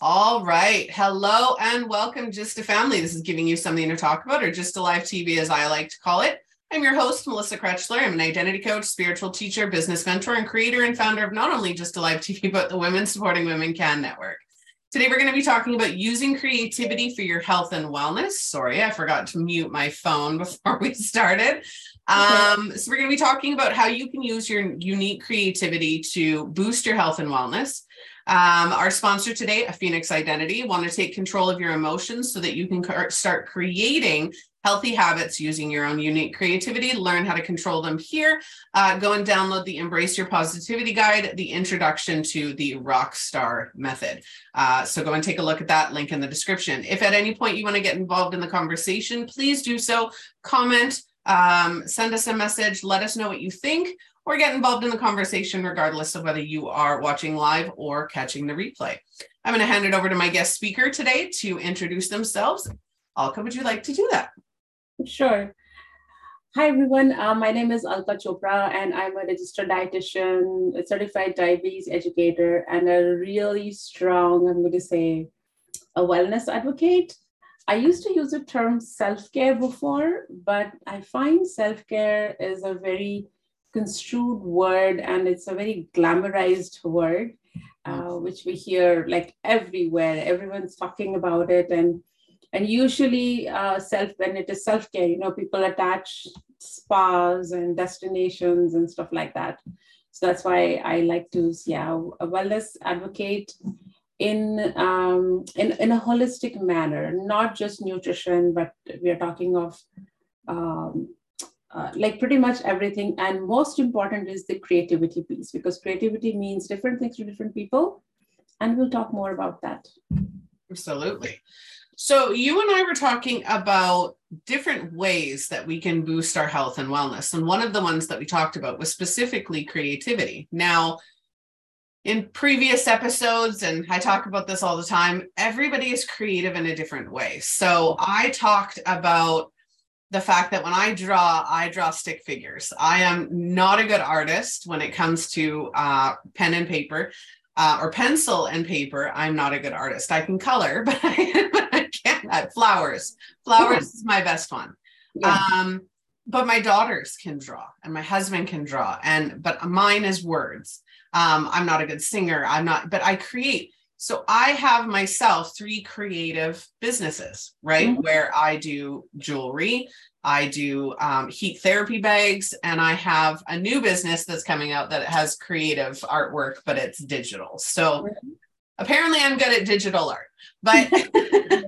All right. Hello and welcome, GYSTTA Family. This is giving you something to talk about, or GYSTTA Live TV, as I like to call it. I'm your host, Melissa Krechler. I'm an identity coach, spiritual teacher, business mentor, and creator and founder of not only GYSTTA Live TV, but the Women Supporting Women Can Network. Today, we're going to be talking about using creativity for your health and wellness. Sorry, I forgot to mute my phone before we started. Um, so, we're going to be talking about how you can use your unique creativity to boost your health and wellness. Um, our sponsor today, a Phoenix Identity, want to take control of your emotions so that you can start creating healthy habits using your own unique creativity. Learn how to control them here. Uh, go and download the Embrace Your Positivity Guide, the introduction to the Rockstar Method. Uh, so go and take a look at that link in the description. If at any point you want to get involved in the conversation, please do so. Comment, um, send us a message, let us know what you think or get involved in the conversation regardless of whether you are watching live or catching the replay. I'm going to hand it over to my guest speaker today to introduce themselves. Alka, would you like to do that? Sure. Hi, everyone. Uh, my name is Alka Chopra, and I'm a registered dietitian, a certified diabetes educator, and a really strong, I'm going to say, a wellness advocate. I used to use the term self care before, but I find self care is a very construed word and it's a very glamorized word uh, which we hear like everywhere. Everyone's talking about it and and usually uh, self when it is self-care you know people attach spas and destinations and stuff like that. So that's why i like to yeah a wellness advocate in um in, in a holistic manner not just nutrition but we are talking of um, uh, like pretty much everything. And most important is the creativity piece because creativity means different things to different people. And we'll talk more about that. Absolutely. So, you and I were talking about different ways that we can boost our health and wellness. And one of the ones that we talked about was specifically creativity. Now, in previous episodes, and I talk about this all the time, everybody is creative in a different way. So, I talked about the fact that when I draw, I draw stick figures. I am not a good artist when it comes to uh, pen and paper uh, or pencil and paper. I'm not a good artist. I can color, but I, but I can't. Uh, flowers. Flowers yeah. is my best one. Yeah. Um, but my daughters can draw and my husband can draw and but mine is words um, i'm not a good singer i'm not but i create so I have myself three creative businesses, right? Mm-hmm. Where I do jewelry, I do um, heat therapy bags, and I have a new business that's coming out that has creative artwork, but it's digital. So mm-hmm. apparently I'm good at digital art, but.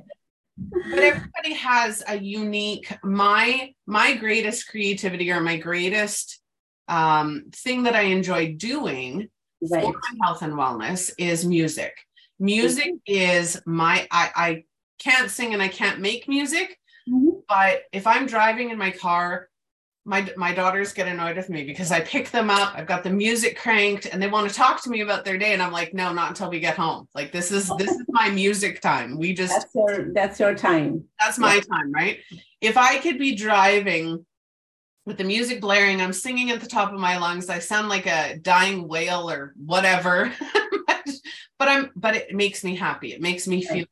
but everybody has a unique my my greatest creativity or my greatest um, thing that i enjoy doing right. for my health and wellness is music music is my I, I can't sing and I can't make music, mm-hmm. but if I'm driving in my car, my my daughters get annoyed with me because I pick them up, I've got the music cranked, and they want to talk to me about their day, and I'm like, no, not until we get home. Like this is this is my music time. We just that's your that's your time. That's my yeah. time, right? If I could be driving with the music blaring, I'm singing at the top of my lungs. I sound like a dying whale or whatever. but I'm but it makes me happy. It makes me feel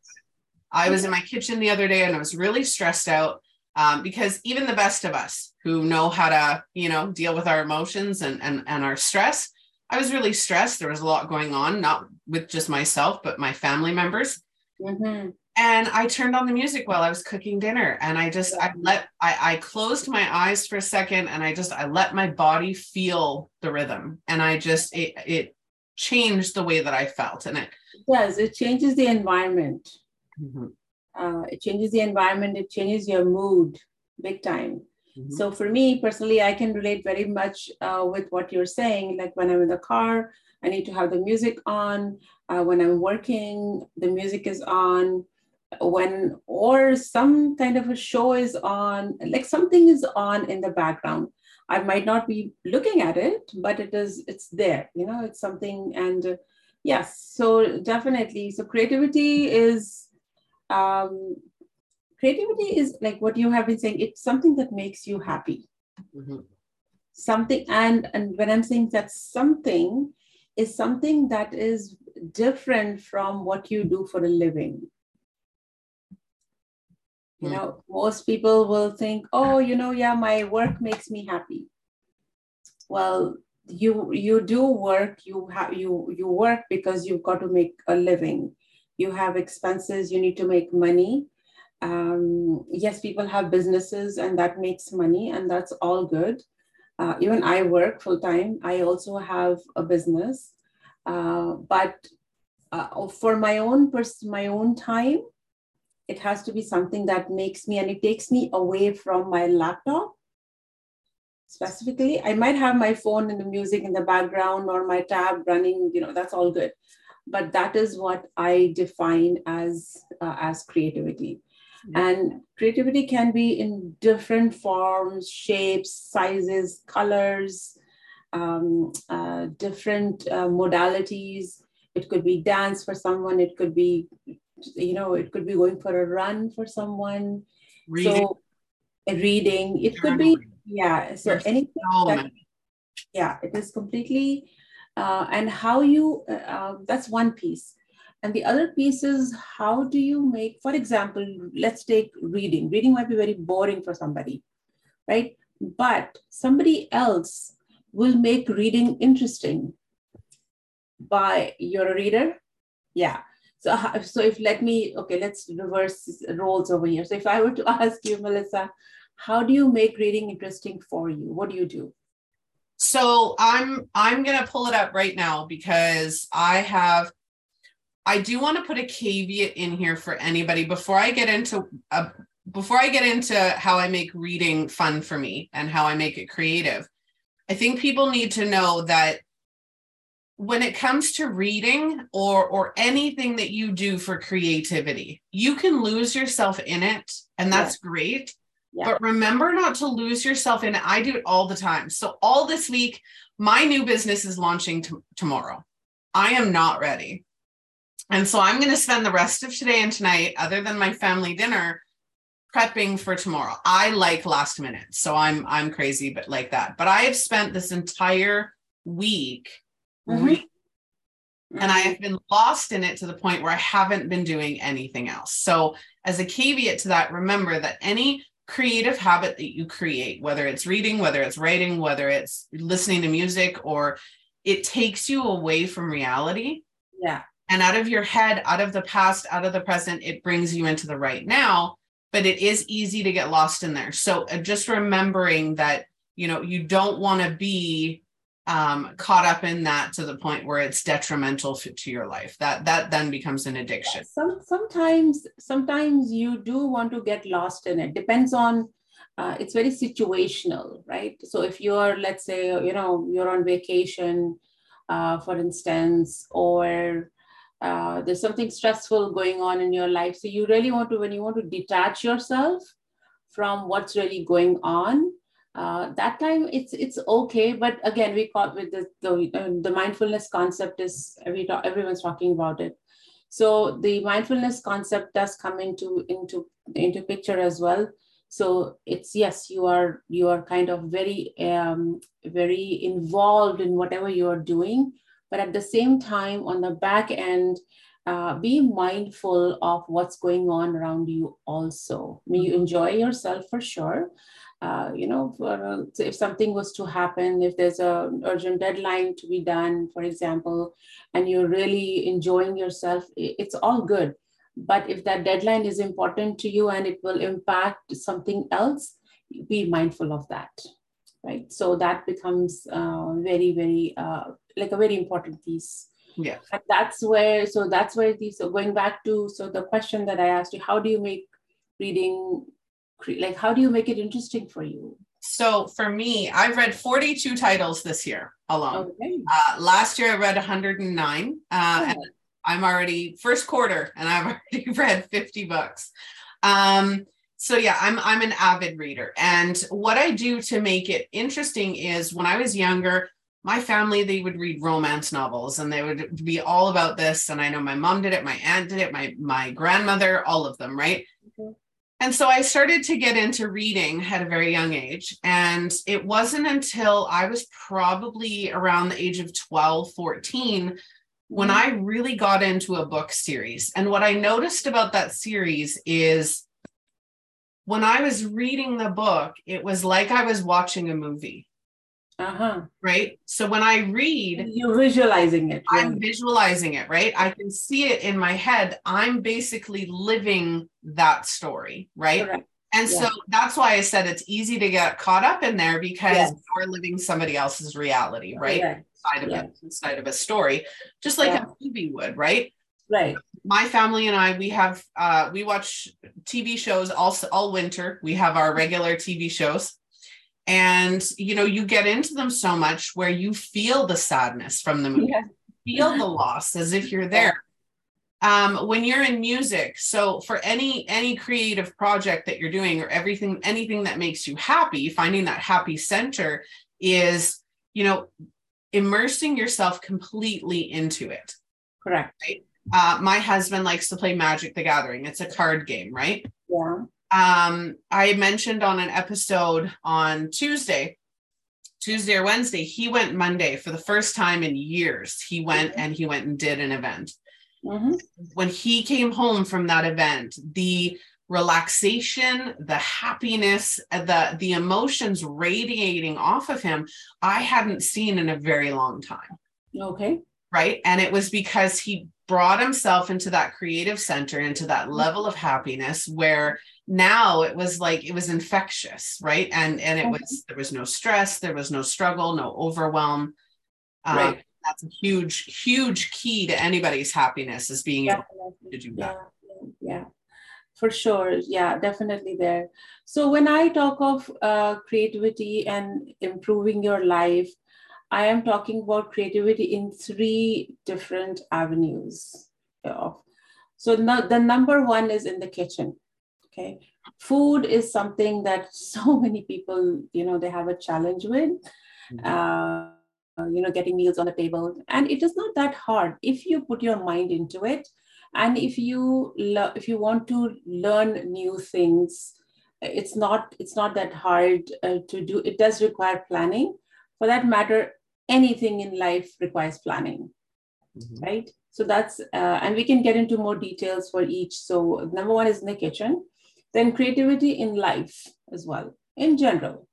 I was in my kitchen the other day and I was really stressed out um, because even the best of us who know how to, you know, deal with our emotions and, and, and our stress, I was really stressed. There was a lot going on, not with just myself, but my family members. Mm-hmm. And I turned on the music while I was cooking dinner. And I just, I let, I, I closed my eyes for a second and I just, I let my body feel the rhythm. And I just, it, it changed the way that I felt. And it, does, it changes the environment. Mm-hmm. Uh, it changes the environment, it changes your mood big time. Mm-hmm. So for me personally, I can relate very much uh, with what you're saying. Like when I'm in the car, I need to have the music on. Uh, when I'm working, the music is on. When or some kind of a show is on, like something is on in the background. I might not be looking at it, but it is, it's there, you know, it's something. And uh, yes, so definitely. So creativity is, um, creativity is like what you have been saying, it's something that makes you happy. Mm-hmm. Something, and, and when I'm saying that something, is something that is different from what you do for a living. You hmm. know, most people will think, oh, you know, yeah, my work makes me happy. Well, you you do work, you have you you work because you've got to make a living. You have expenses, you need to make money. Um, yes, people have businesses and that makes money, and that's all good. Uh, even I work full time. I also have a business, uh, but uh, for my own pers- my own time, it has to be something that makes me and it takes me away from my laptop specifically. I might have my phone and the music in the background or my tab running you know that's all good. But that is what i define as uh, as creativity. And creativity can be in different forms shapes sizes colors um, uh, different uh, modalities. It could be dance for someone. It could be you know it could be going for a run for someone. Reading. so reading. It could be yeah so There's anything so that, yeah it is completely uh, and how you uh, uh, that's one piece. And the other piece is how do you make for example let's take reading. Reading might be very boring for somebody right? But somebody else will make reading interesting by you're a reader? Yeah so, so if let me, okay, let's reverse roles over here. So if I were to ask you, Melissa, how do you make reading interesting for you? What do you do? So I'm I'm gonna pull it up right now because I have I do want to put a caveat in here for anybody before I get into a, uh, before I get into how I make reading fun for me and how I make it creative. I think people need to know that when it comes to reading or or anything that you do for creativity you can lose yourself in it and that's yeah. great. Yeah. but remember not to lose yourself in it. I do it all the time. So all this week my new business is launching t- tomorrow. I am not ready. And so i'm going to spend the rest of today and tonight other than my family dinner prepping for tomorrow. I like last minute so i'm i'm crazy but like that. But i have spent this entire week Mm-hmm. And I have been lost in it to the point where I haven't been doing anything else. So, as a caveat to that, remember that any creative habit that you create, whether it's reading, whether it's writing, whether it's listening to music, or it takes you away from reality. Yeah. And out of your head, out of the past, out of the present, it brings you into the right now. But it is easy to get lost in there. So, uh, just remembering that, you know, you don't want to be um, caught up in that to the point where it's detrimental to, your life. That that then becomes an addiction. Some, sometimes sometimes you do want to get lost in it. Depends on uh, it's very situational right? So if you're let's say you know you're on vacation uh, for instance or uh, there's something stressful going on in your life so you really want to when you want to detach yourself from what's really going on uh, that time it's it's okay but again we caught with the the, uh, the mindfulness concept is every talk, everyone's talking about it. So the mindfulness concept does come into into into picture as well. So it's yes you are you are kind of very um, very involved in whatever you are doing but at the same time on the back end uh, be mindful of what's going on around you also. I mean, you enjoy yourself for sure uh, you know, for, uh, if something was to happen, if there's a urgent deadline to be done, for example, and you're really enjoying yourself, it's all good. But if that deadline is important to you and it will impact something else, be mindful of that, right? So that becomes uh, very, very uh, like a very important piece. Yeah, and that's where. So that's where these. Going back to so the question that I asked you, how do you make reading like how do you make it interesting for you? So for me i've read 42 titles this year alone. Okay. uh, last year i read 109 uh, oh. and i'm already first quarter and i've already read 50 books. Um, so yeah i'm i'm an avid reader. And what i do to make it interesting is when i was younger my family they would read romance novels and they would be all about this and i know my mom did it my aunt did it my my grandmother all of them right And so I started to get into reading at a very young age. And it wasn't until I was probably around the age of 12, 14 when mm-hmm. I really got into a book series. And what I noticed about that series is when I was reading the book, it was like I was watching a movie. Uh-huh. Right. So when I read, you're visualizing it. I'm visualizing it, right? I can see it in my head. I'm basically living that story, right? Correct. And yeah. so that's why I said it's easy to get caught up in there because yes. you're living somebody else's reality, right? Yes. Inside of it, inside of a story, just like yeah. a movie would, right? Right. My family and I, we have uh we watch TV shows all all winter. We have our regular TV shows and you know you get into them so much where you feel the sadness from the movie. Yeah. feel the loss as if you're there. Um, when you're in music so for any any creative project that you're doing or everything anything that makes you happy finding that happy center is you know immersing yourself completely into it. Correct. Right? uh, my husband likes to play magic the gathering. It's a card game right? Yeah um, I mentioned on an episode on Tuesday, Tuesday or Wednesday, he went Monday for the first time in years. He went and he went and did an event. Mm-hmm. When he came home from that event, the relaxation, the happiness, the the emotions radiating off of him, I hadn't seen in a very long time. Okay. Right. And it was because he brought himself into that creative center, into that level of happiness where now it was like it was infectious right? And and it mm-hmm. was there was no stress there was no struggle no overwhelm. Um, right. that's a huge huge key to anybody's happiness is being definitely. able to do that. Yeah, yeah. For sure. Yeah definitely there. So when i talk of uh, creativity and improving your life i am talking about creativity in three different avenues of so no, the number one is in the kitchen okay? Food is something that so many people you know they have a challenge with mm-hmm. uh, you know getting meals on the table. And it is not that hard. If you put your mind into it and if you lo- if you want to learn new things it's not it's not that hard uh, to do. It does require planning. For that matter anything in life requires planning mm-hmm. right? So that's uh, and we can get into more details for each. So number one is in the kitchen then creativity in life as well in general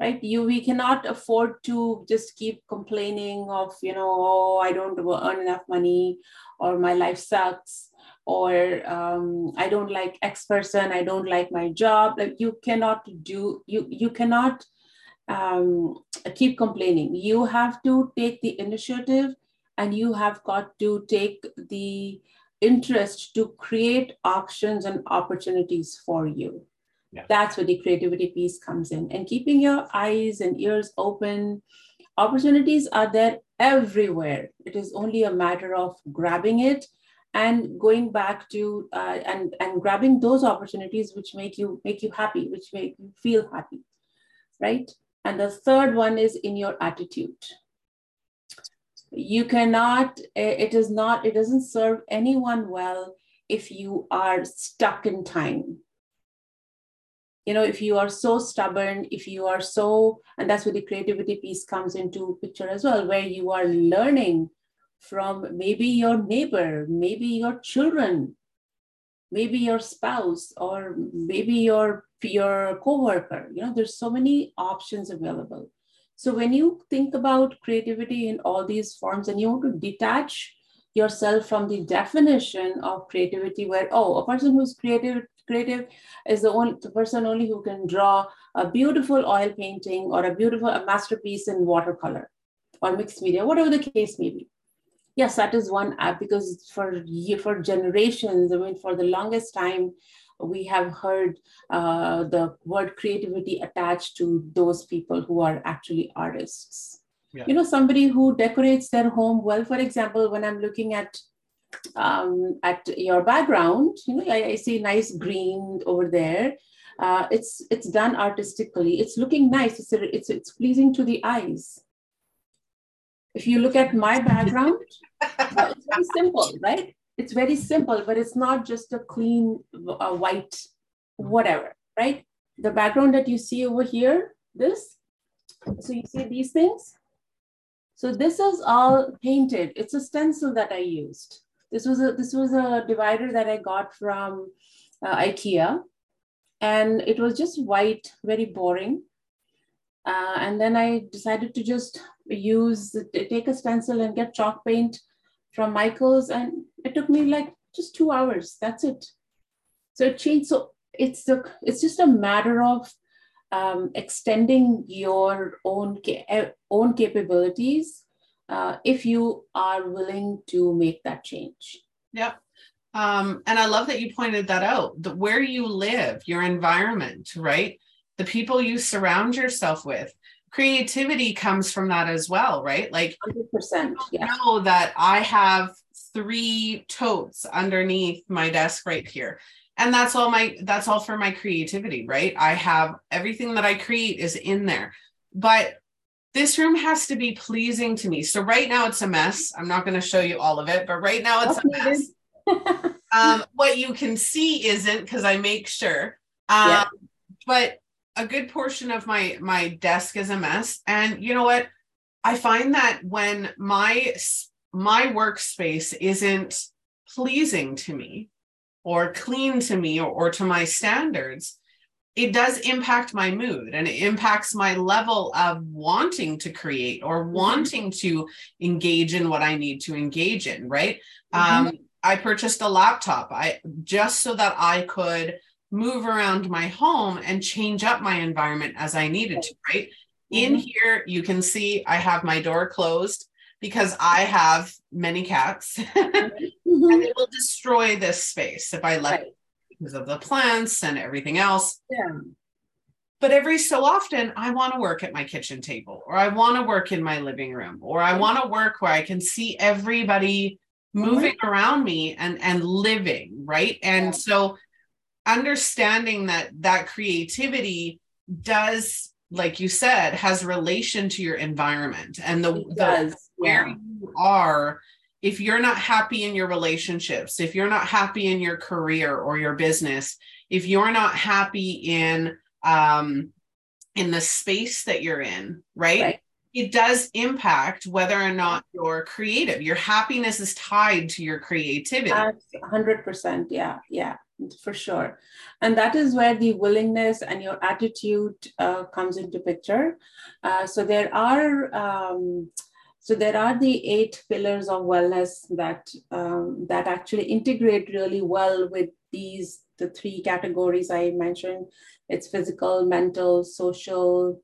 right? You we cannot afford to just keep complaining of you know oh i don't earn enough money or my life sucks or um, i don't like x person i don't like my job. Like you cannot do you you cannot um, keep complaining. You have to take the initiative and you have got to take the interest to create options and opportunities for you. Yeah. That's where the creativity piece comes in. And keeping your eyes and ears open, opportunities are there everywhere. It is only a matter of grabbing it and going back to uh, and and grabbing those opportunities which make you make you happy, which make you feel happy, right? And the third one is in your attitude you cannot it is not it doesn't serve anyone well if you are stuck in time. You know if you are so stubborn if you are so and that's where the creativity piece comes into picture as well where you are learning from maybe your neighbor maybe your children maybe your spouse or maybe your your coworker. You know there's so many options available so when you think about creativity in all these forms and you want to detach yourself from the definition of creativity where, oh, a person who's creative creative is the only the person only who can draw a beautiful oil painting or a beautiful a masterpiece in watercolor or mixed media, whatever the case may be. Yes, that is one app because for for generations, I mean, for the longest time, we have heard uh, the word creativity attached to those people who are actually artists. Yeah. You know, somebody who decorates their home well, for example, when I'm looking at um, at your background, you know, I, I see nice green over there. Uh, it's it's done artistically. It's looking nice. It's, it's it's pleasing to the eyes. If you look at my background, it's very simple, right? It's very simple, but it's not just a clean uh, white whatever, right? The background that you see over here, this, so you see these things? So this is all painted. It's a stencil that I used. This was a, this was a divider that I got from uh, IKEA and it was just white, very boring. Uh, and then I decided to just use, take a stencil and get chalk paint from Michael's. And it took me like just two hours. That's it. So it changed. So it's the, it's just a matter of um, extending your own, ca- own capabilities uh, if you are willing to make that change. Yep. Um, and I love that you pointed that out. The, where you live, your environment, right? The people you surround yourself with. Creativity comes from that as well, right? Like 100%. Yeah. know that I have three totes underneath my desk right here. And that's all my that's all for my creativity, right? I have everything that I create is in there. But this room has to be pleasing to me. So right now it's a mess. I'm not going to show you all of it, but right now it's a mess um, what you can see isn't because I make sure. Um, yeah. But a good portion of my my desk is a mess, and you know what? I find that when my my workspace isn't pleasing to me or clean to me or, or to my standards, it does impact my mood and it impacts my level of wanting to create or mm-hmm. wanting to engage in what I need to engage in, right? Mm-hmm. Um, I purchased a laptop. I just so that I could move around my home and change up my environment as I needed to, right? Mm-hmm. In here, you can see I have my door closed because I have many cats mm-hmm. and it will destroy this space if I let right. it because of the plants and everything else. Yeah. But every so often, I want to work at my kitchen table, or I want to work in my living room, or I want to work where I can see everybody moving mm-hmm. around me and and living right and yeah. so understanding that that creativity does like you said has relation to your environment and the, the where you are if you're not happy in your relationships if you're not happy in your career or your business if you're not happy in um in the space that you're in right. right it does impact whether or not you're creative. Your happiness is tied to your creativity. hundred percent. Yeah, yeah, for sure. And that is where the willingness and your attitude uh, comes into picture. Uh, so there are. Um, so there are the eight pillars of wellness that um, that actually integrate really well with these the three categories I mentioned. It's physical, mental, social,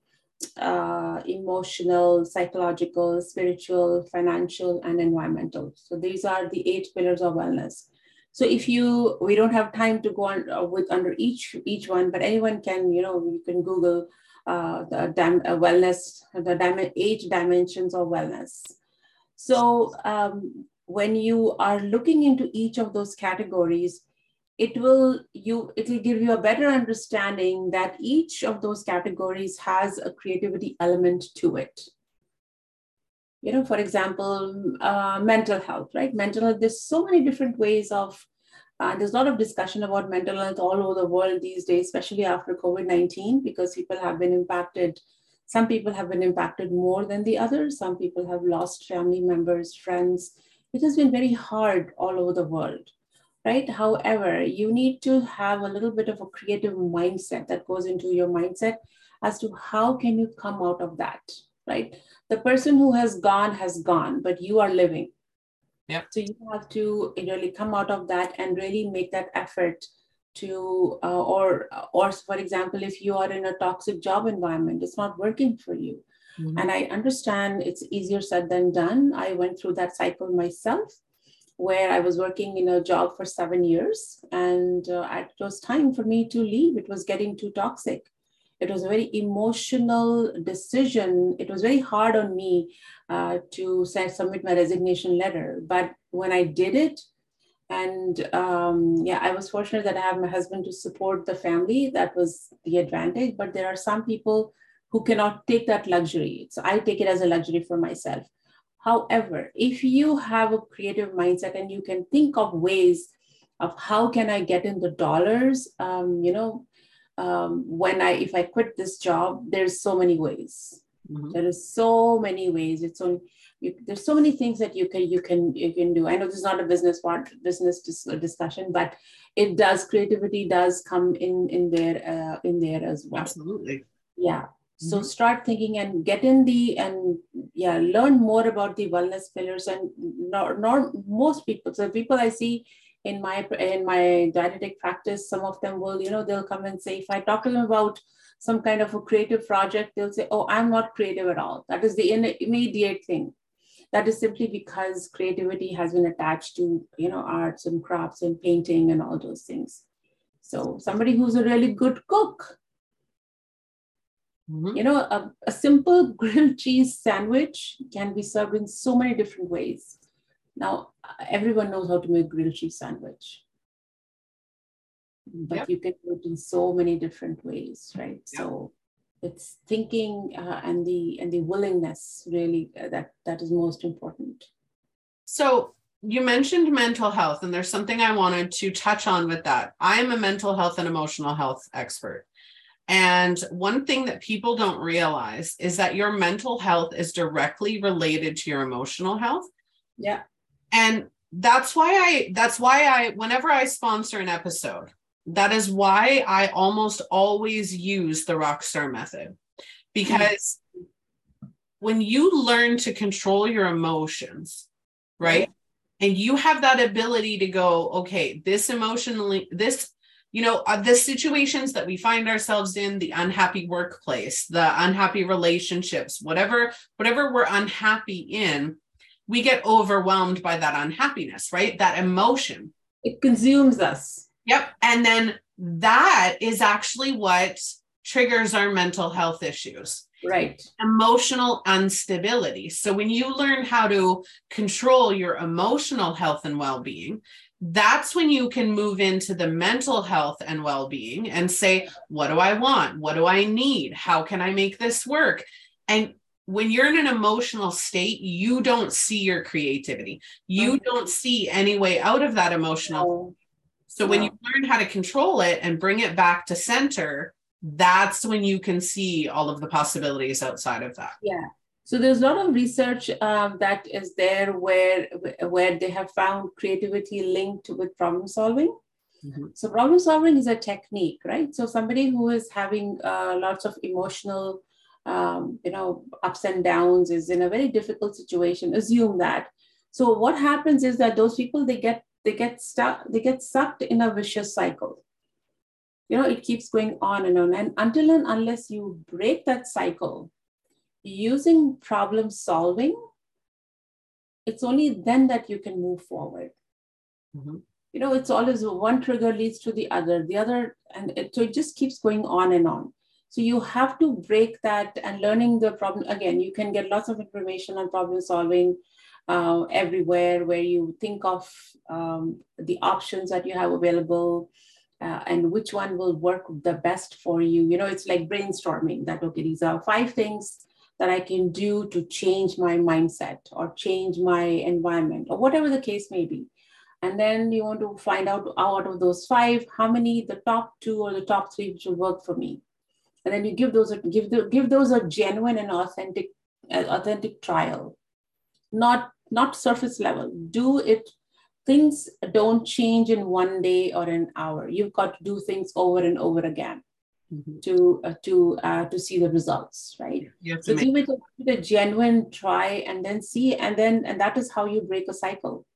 uh, emotional, psychological, spiritual, financial, and environmental. So these are the eight pillars of wellness. So if you, we don't have time to go on uh, with under each each one, but anyone can, you know, you can Google uh, the dim- uh, wellness, the dim- eight dimensions of wellness. So um, when you are looking into each of those categories, it will you it will give you a better understanding that each of those categories has a creativity element to it you know for example uh, mental health right? Mental health there's so many different ways of uh, there's a lot of discussion about mental health all over the world these days especially after covid-19 because people have been impacted some people have been impacted more than the others. Some people have lost family members friends. It has been very hard all over the world right? However, you need to have a little bit of a creative mindset that goes into your mindset as to how can you come out of that, right? The person who has gone has gone, but you are living. Yeah. So you have to really come out of that and really make that effort to, uh, or, or for example, if you are in a toxic job environment, it's not working for you. Mm-hmm. And I understand it's easier said than done. I went through that cycle myself where I was working in a job for seven years. And uh, it was time for me to leave. It was getting too toxic. It was a very emotional decision. It was very hard on me uh, to say, submit my resignation letter. But when I did it, and um, yeah, I was fortunate that I have my husband to support the family. That was the advantage. But there are some people who cannot take that luxury. So I take it as a luxury for myself. However, if you have a creative mindset and you can think of ways of how can I get in the dollars. Um, you know, um, when I if I quit this job, there's so many ways. Mm-hmm. There is so many ways. It's only you, there's so many things that you can you can you can do. I know this is not a business part business dis- discussion, but it does creativity does come in in there uh, in there as well. Absolutely. Yeah. So mm-hmm. start thinking and get in the and yeah learn more about the wellness pillars and not, not most people. So people I see in my in my dietetic practice, some of them will you know they'll come and say if I talk to them about some kind of a creative project, they'll say, "Oh, I'm not creative at all." That is the immediate thing that is simply because creativity has been attached to you know arts and crafts and painting and all those things so somebody who's a really good cook mm-hmm. you know a, a simple grilled cheese sandwich can be served in so many different ways now everyone knows how to make grilled cheese sandwich. But yep. you can do it in so many different ways right? Yep. so it's thinking uh, and the and the willingness really uh, that that is most important. So you mentioned mental health and there's something i wanted to touch on with that. I am a mental health and emotional health expert. And one thing that people don't realize is that your mental health is directly related to your emotional health. Yeah and that's why i that's why i whenever i sponsor an episode that is why I almost always use the rockstar method because mm-hmm. when you learn to control your emotions, right? And you have that ability to go, okay, this emotionally, this, you know, uh, the situations that we find ourselves in, the unhappy workplace, the unhappy relationships, whatever, whatever we're unhappy in, we get overwhelmed by that unhappiness, right? That emotion. It consumes us Yep. And then that is actually what triggers our mental health issues. Right. Emotional instability. So when you learn how to control your emotional health and well being, that's when you can move into the mental health and well being and say, what do I want? What do I need? How can I make this work? And when you're in an emotional state, you don't see your creativity. You mm-hmm. don't see any way out of that emotional so when you learn how to control it and bring it back to center, that's when you can see all of the possibilities outside of that. Yeah. So there's a lot of research um, that is there where where they have found creativity linked with problem solving. Mm-hmm. So problem solving is a technique, right? So somebody who is having uh, lots of emotional, um, you know, ups and downs is in a very difficult situation. Assume that. So what happens is that those people they get they get stuck they get sucked in a vicious cycle you know it keeps going on and on and until and unless you break that cycle using problem solving it's only then that you can move forward mm-hmm. you know it's always one trigger leads to the other the other and it, so it just keeps going on and on so you have to break that and learning the problem again you can get lots of information on problem solving uh, everywhere where you think of um, the options that you have available uh, and which one will work the best for you. You know, it's like brainstorming that, okay, these are five things that I can do to change my mindset or change my environment or whatever the case may be. And then you want to find out out of those five, how many the top two or the top three which will work for me. And then you give those a, give the, give those a genuine and authentic uh, authentic trial. Not not surface level. Do it things don't change in one day or an hour. You've got to do things over and over again mm-hmm. to uh, to uh, to see the results right? So give it a, a, genuine try and then see and then and that is how you break a cycle.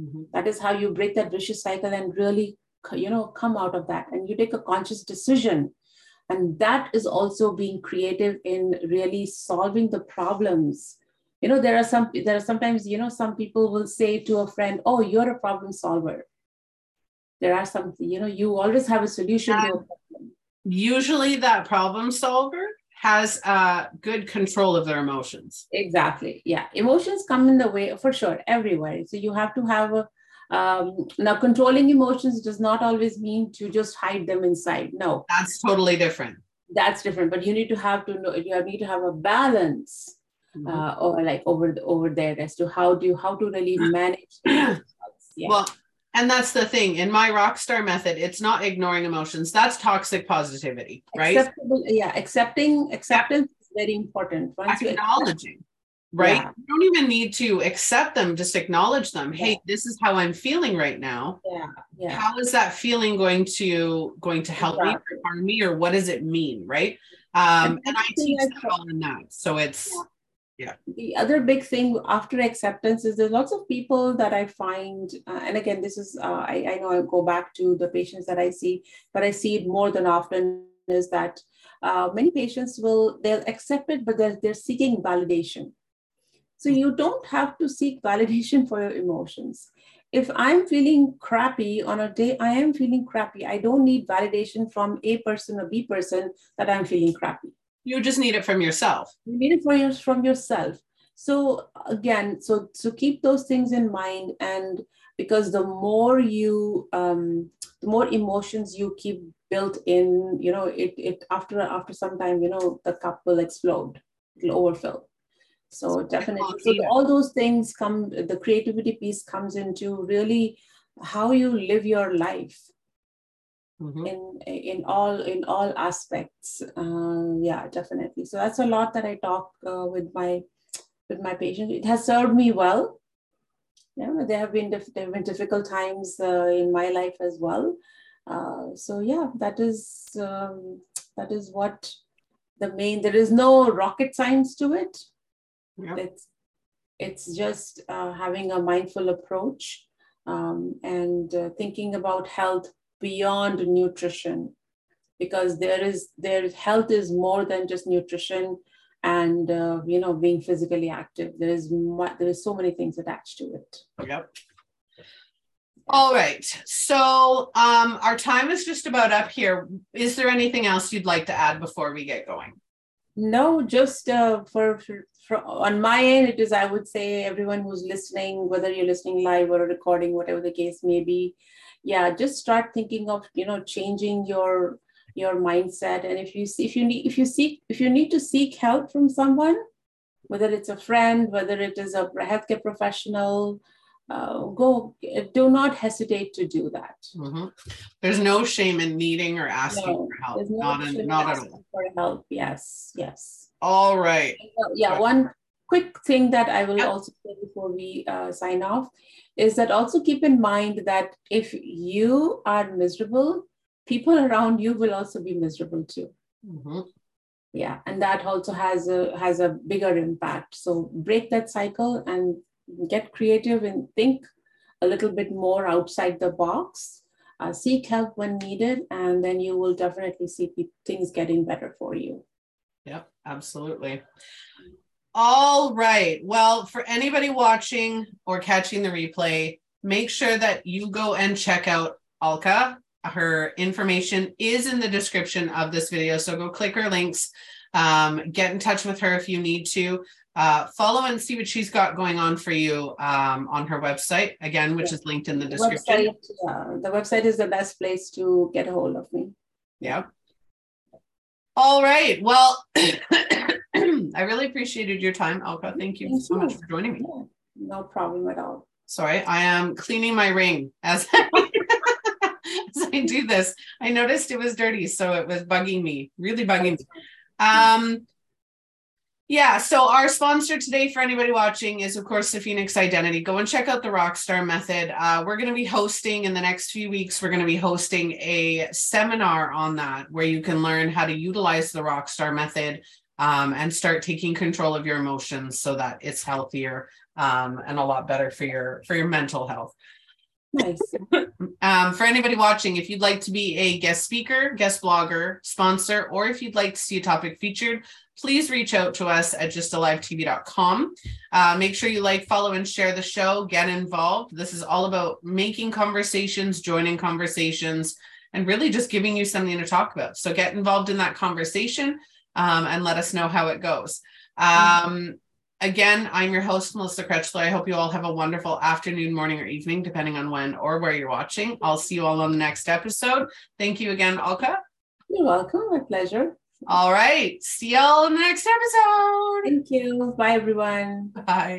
Mm-hmm. that is how you break that vicious cycle and really you know come out of that. And you take a conscious decision and that is also being creative in really solving the problems. You know there are some there are sometimes you know some people will say to a friend oh you're a problem solver. There are some you know you always have a solution to a problem usually that problem solver has uh, good control of their emotions. Exactly. Yeah. Emotions come in the way for sure everywhere. So you have to have a um, now controlling emotions does not always mean to just hide them inside. No. That's totally different. That's different but you need to have to know you need to have a balance mm-hmm. uh, or like over over there as to how do you how to really manage yeah. well and that's the thing. In my rock star method it's not ignoring emotions. That's toxic positivity right? Acceptable, yeah, accepting acceptance is very important. Once you acknowledging right Yeah. you don't even need to accept them just acknowledge them hey this is how i'm feeling right now yeah, yeah. how is that feeling going to going to help me or harm me or what does it mean right um And and i teach that all in that so it's yeah. the other big thing after acceptance is there's lots of people that I find, uh, and again, this is, uh, I, I know I go back to the patients that I see, but I see it more than often is that uh, many patients will, they'll accept it, but they're, they're seeking validation. So you don't have to seek validation for your emotions. If I'm feeling crappy on a day, I am feeling crappy. I don't need validation from A person or B person that I'm feeling crappy. You just need it from yourself. You need it for your, from yourself. So again so so keep those things in mind. And because the more you um the more emotions you keep built in you know it it after after some time you know the cup will explode it'll overfill so definitely. so all those things come the creativity piece comes into really how you live your life Mhm. in in all in all aspects. Uh, yeah definitely. So that's a lot that i talk uh, with my with my patients. It has served me well. Yeah there have been dif- there have been difficult times uh, in my life as well. Uh, so yeah that is um, that is what the main there is no rocket science to it Yep. it's it's just uh, having a mindful approach um, and uh, thinking about health beyond nutrition because there is there health is more than just nutrition and uh, you know being physically active there is mu- there is so many things attached to it Yep. All right. So um our time is just about up here. Is there anything else you'd like to add before we get going? No just uh, for, for, for on my end it is i would say everyone who's listening whether you're listening live or recording whatever the case may be yeah just start thinking of you know changing your your mindset. And if you see if you need if you seek if you need to seek help from someone whether it's a friend whether it is a healthcare professional uh, go do not hesitate to do that Mhm. There's no shame in needing or asking No, for help. No Not, in, not at all. for help yes yes All right. Uh, yeah, one quick thing that I will Yep. also say before we uh, sign off is that also keep in mind that if you are miserable, people around you will also be miserable too. Mhm. Yeah, and that also has a has a bigger impact. So break that cycle and get creative and think a little bit more outside the box. Uh, seek help when needed, and then you will definitely see things getting better for you. Yep, absolutely. All right. Well, for anybody watching or catching the replay, make sure that you go and check out Alka. Her information is in the description of this video. So go click her links, um, get in touch with her if you need to. Uh, follow and see what she's got going on for you um, on her website, again, which is linked in the description. website, uh, the website is the best place to get a hold of me. Yeah. All right. Well, I really appreciated your time, Alka. Thank you Thank so much for joining me. Yeah, no problem at all. Sorry, I am cleaning my ring as, as I do this. I noticed it was dirty, so it was bugging me, really bugging me. Um, yeah, so our sponsor today for anybody watching is, of course, the Phoenix Identity. Go and check out the Rockstar Method. Uh, we're going to be hosting in the next few weeks, we're going to be hosting a seminar on that where you can learn how to utilize the Rockstar Method um, and start taking control of your emotions so that it's healthier um, and a lot better for your for your mental health. Nice. Um, for anybody watching, if you'd like to be a guest speaker, guest blogger, sponsor, or if you'd like to see a topic featured, please reach out to us at gysttalivetv.com. Uh, make sure you like, follow, and share the show. Get involved. This is all about making conversations, joining conversations, and really just giving you something to talk about. So get involved in that conversation um, and let us know how it goes. Um, Again, I'm your host, Melissa Krechler. I hope you all have a wonderful afternoon, morning, or evening, depending on when or where you're watching. I'll see you all on the next episode. Thank you again, Alka. You're welcome. My pleasure. All right. See y'all in the next episode. Thank you. Bye, everyone. Bye.